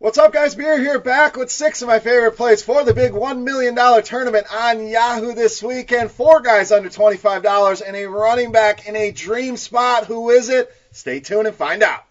What's up, guys? Beer here, back with six of my favorite plays for the big $1 million tournament on Yahoo this weekend. Four guys under $25 and a running back in a dream spot. Who is it? Stay tuned and find out.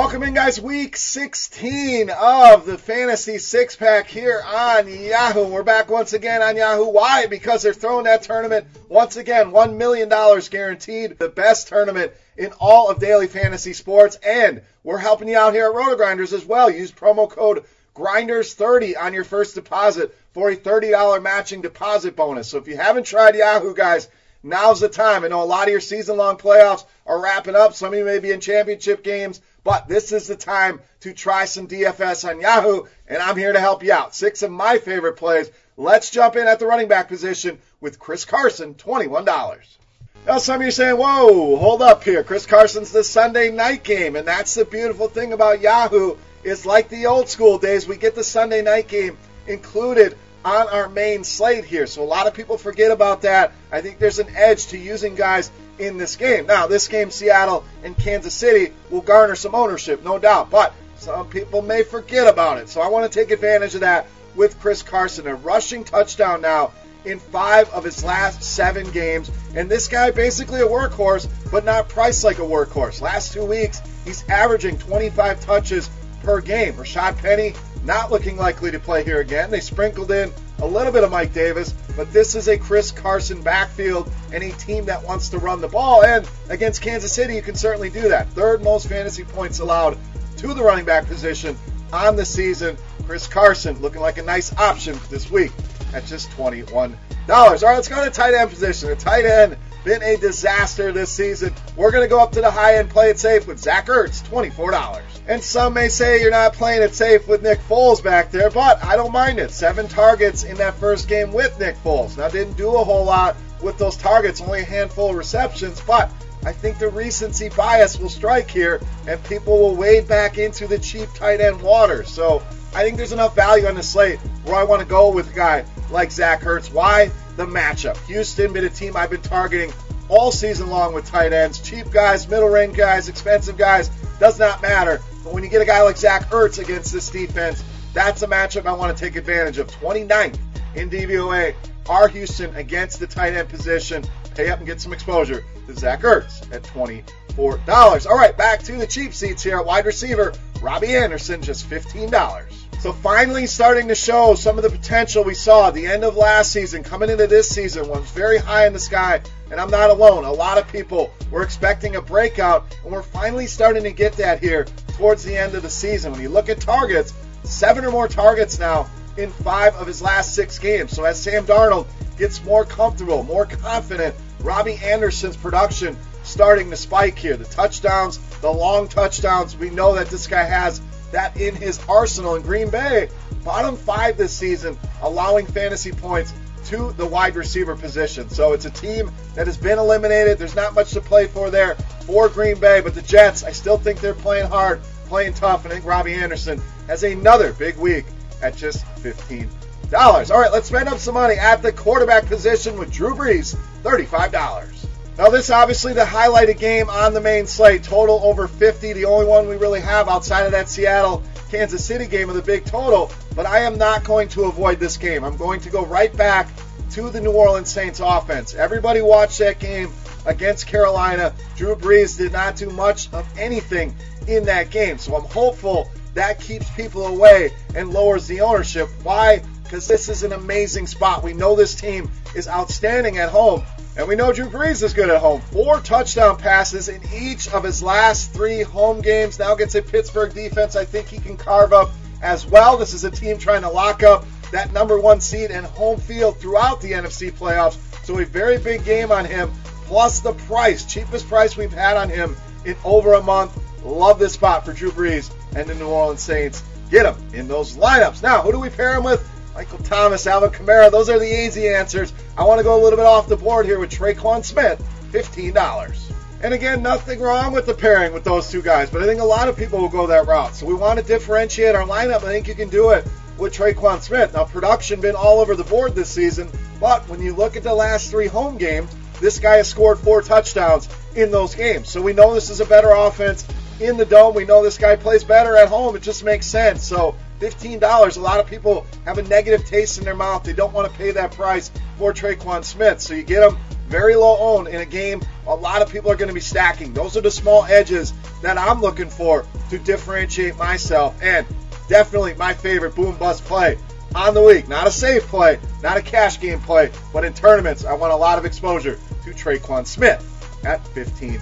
Welcome in, guys. Week 16 of the Fantasy Six Pack here on Yahoo. We're back once again on Yahoo. Why? Because they're throwing that tournament once again. $1 million guaranteed. The best tournament in all of daily fantasy sports. And we're helping you out here at Roto Grinders as well. Use promo code Grinders30 on your first deposit for a $30 matching deposit bonus. So if you haven't tried Yahoo, guys, now's the time. I know a lot of your season long playoffs are wrapping up. Some of you may be in championship games. But this is the time to try some DFS on Yahoo, and I'm here to help you out. Six of my favorite plays. Let's jump in at the running back position with Chris Carson, $21. Now, some of you are saying, whoa, hold up here. Chris Carson's the Sunday night game, and that's the beautiful thing about Yahoo is like the old school days, we get the Sunday night game included on our main slate here. So a lot of people forget about that. I think there's an edge to using guys in this game. Now, this game, Seattle and Kansas City, will garner some ownership, no doubt, but some people may forget about it. So I want to take advantage of that with Chris Carson. A rushing touchdown now in five of his last seven games. And this guy basically a workhorse, but not priced like a workhorse. Last two weeks, he's averaging 25 touches per game. Rashad Penny not looking likely to play here again. They sprinkled in a little bit of Mike Davis, but this is a Chris Carson backfield and a team that wants to run the ball. And against Kansas City, you can certainly do that. Third most fantasy points allowed to the running back position on the season. Chris Carson looking like a nice option this week at just $21. All right, let's go to tight end position. The tight end been a disaster this season. We're going to go up to the high end, play it safe with Zach Ertz, $24. And some may say you're not playing it safe with Nick Foles back there, but I don't mind it. Seven targets in that first game with Nick Foles. Now, didn't do a whole lot with those targets, only a handful of receptions, but I think the recency bias will strike here, and people will wade back into the cheap tight end water. So I think there's enough value on the slate where I want to go with a guy like Zach Ertz. Why? The matchup. Houston been a team I've been targeting all season long with tight ends. Cheap guys, middle range guys, expensive guys, does not matter. But when you get a guy like Zach Ertz against this defense, that's a matchup I want to take advantage of. 29th in DVOA are Houston against the tight end position. Pay up and get some exposure to Zach Ertz at $24. All right, back to the cheap seats here wide receiver. Robby Anderson, just $15. So finally starting to show some of the potential we saw at the end of last season, coming into this season, was very high in the sky, and I'm not alone. A lot of people were expecting a breakout, and we're finally starting to get that here towards the end of the season. When you look at targets, seven or more targets now in five of his last six games. So as Sam Darnold gets more comfortable, more confident, Robby Anderson's production starting to spike here. The touchdowns, the long touchdowns, we know that this guy has that in his arsenal in Green Bay. Bottom five this season, allowing fantasy points to the wide receiver position. So it's a team that has been eliminated. There's not much to play for there for Green Bay, but the Jets, I still think they're playing hard, playing tough, and I think Robby Anderson has another big week at just 15 dollars. All right, let's spend up some money at the quarterback position with Drew Brees, $35. Now, this is obviously the highlighted game on the main slate. Total over 50, the only one we really have outside of that Seattle Kansas City game of the big total. But I am not going to avoid this game. I'm going to go right back to the New Orleans Saints offense. Everybody watched that game against Carolina. Drew Brees did not do much of anything in that game. So I'm hopeful that keeps people away and lowers the ownership. Why? Because this is an amazing spot. We know this team is outstanding at home. And we know Drew Brees is good at home. Four touchdown passes in each of his last three home games. Now gets a Pittsburgh defense I think he can carve up as well. This is a team trying to lock up that number one seed and home field throughout the NFC playoffs. So a very big game on him. Plus the price, cheapest price we've had on him in over a month. Love this spot for Drew Brees and the New Orleans Saints. Get him in those lineups. Now, who do we pair him with? Michael Thomas, Alvin Kamara, those are the easy answers. I want to go a little bit off the board here with Tre'Quan Smith, $15. And again, nothing wrong with the pairing with those two guys, but I think a lot of people will go that route. So we want to differentiate our lineup. I think you can do it with Tre'Quan Smith. Now, production been all over the board this season, but when you look at the last three home games, this guy has scored four touchdowns in those games. So we know this is a better offense in the dome. We know this guy plays better at home. It just makes sense. So $15. A lot of people have a negative taste in their mouth. They don't want to pay that price for Tre'Quan Smith. So you get him very low owned in a game a lot of people are going to be stacking. Those are the small edges that I'm looking for to differentiate myself. And definitely my favorite boom bust play on the week. Not a safe play, not a cash game play, but in tournaments, I want a lot of exposure to Tre'Quan Smith at 15.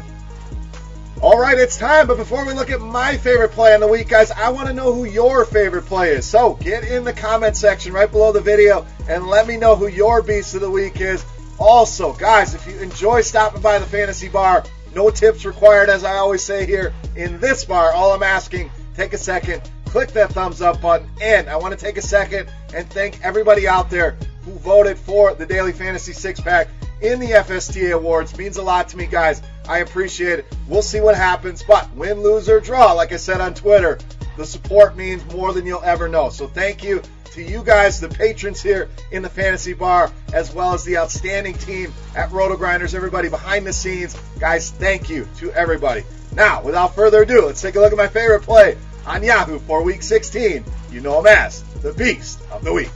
All right, it's time. But before we look at my favorite play on the week, guys, I want to know who your favorite play is. So get in the comment section right below the video and let me know who your beast of the week is. Also, guys, if you enjoy stopping by the fantasy bar, no tips required, as I always say here in this bar. All I'm asking, take a second, click that thumbs up button, and I want to take a second and thank everybody out there who voted for the Daily Fantasy Six Pack in the FSTA Awards. Means a lot to me, guys. I appreciate it. We'll see what happens, but win, lose, or draw, like I said on Twitter, the support means more than you'll ever know. So thank you to you guys, the patrons here in the Fantasy Bar, as well as the outstanding team at Roto Grinders, everybody behind the scenes. Guys, thank you to everybody. Now, without further ado, let's take a look at my favorite play on Yahoo for Week 16. You know him as the Beast of the Week.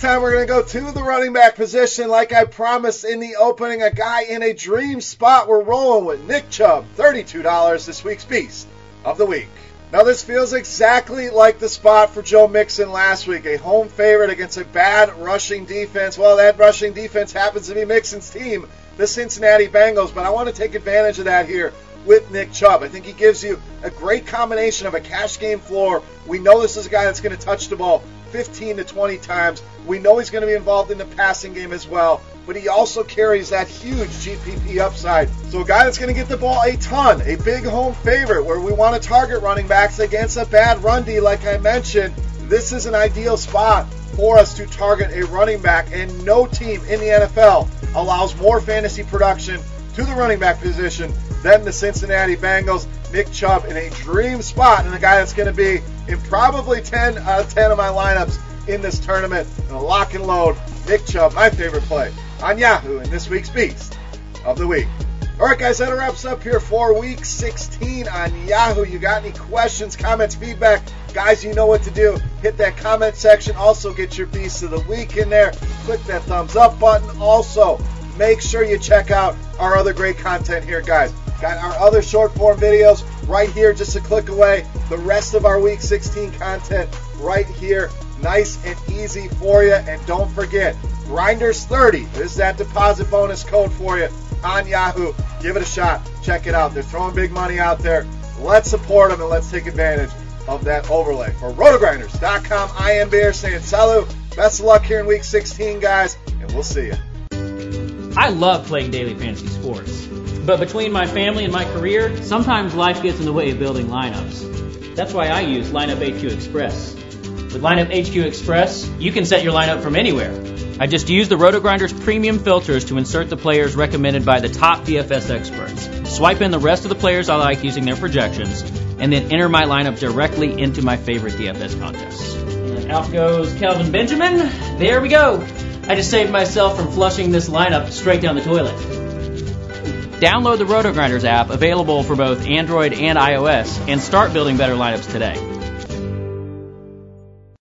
Beast time. We're going to go to the running back position. Like I promised in the opening, a guy in a dream spot. We're rolling with Nick Chubb, $32 this week's Beast of the Week. Now, this feels exactly like the spot for Joe Mixon last week, a home favorite against a bad rushing defense. Well, that rushing defense happens to be Mixon's team, the Cincinnati Bengals, but I want to take advantage of that here with Nick Chubb. I think he gives you a great combination of a cash game floor. We know this is a guy that's going to touch the ball 15 to 20 times. We know he's going to be involved in the passing game as well, but he also carries that huge GPP upside. So a guy that's going to get the ball a ton, a big home favorite where we want to target running backs against a bad run D, like I mentioned. This is an ideal spot for us to target a running back, and no team in the NFL allows more fantasy production to the running back position than the Cincinnati Bengals. Nick Chubb in a dream spot, and a guy that's going to be in probably 10 out of 10 of my lineups in this tournament. And a lock and load, Nick Chubb, my favorite play on Yahoo in this week's Beast of the Week. All right, guys, that wraps up here for week 16 on Yahoo. You got any questions, comments, feedback? Guys, you know what to do. Hit that comment section. Also, get your Beast of the Week in there. Click that thumbs up button. Also, make sure you check out our other great content here, guys. Got our other short form videos right here, just a click away. The rest of our Week 16 content right here. Nice and easy for you. And don't forget, Grinders30 is that deposit bonus code for you on Yahoo. Give it a shot. Check it out. They're throwing big money out there. Let's support them and let's take advantage of that overlay. For rotogrinders.com, I am Beer saying salut. Best of luck here in week 16, guys, and we'll see you. I love playing daily fantasy sports. But between my family and my career, sometimes life gets in the way of building lineups. That's why I use Lineup HQ Express. With Lineup HQ Express, you can set your lineup from anywhere. I just use the RotoGrinders premium filters to insert the players recommended by the top DFS experts. Swipe in the rest of the players I like using their projections, and then enter my lineup directly into my favorite DFS contests. And out goes Kelvin Benjamin. There we go. I just saved myself from flushing this lineup straight down the toilet. Download the RotoGrinders app, available for both Android and iOS, and start building better lineups today.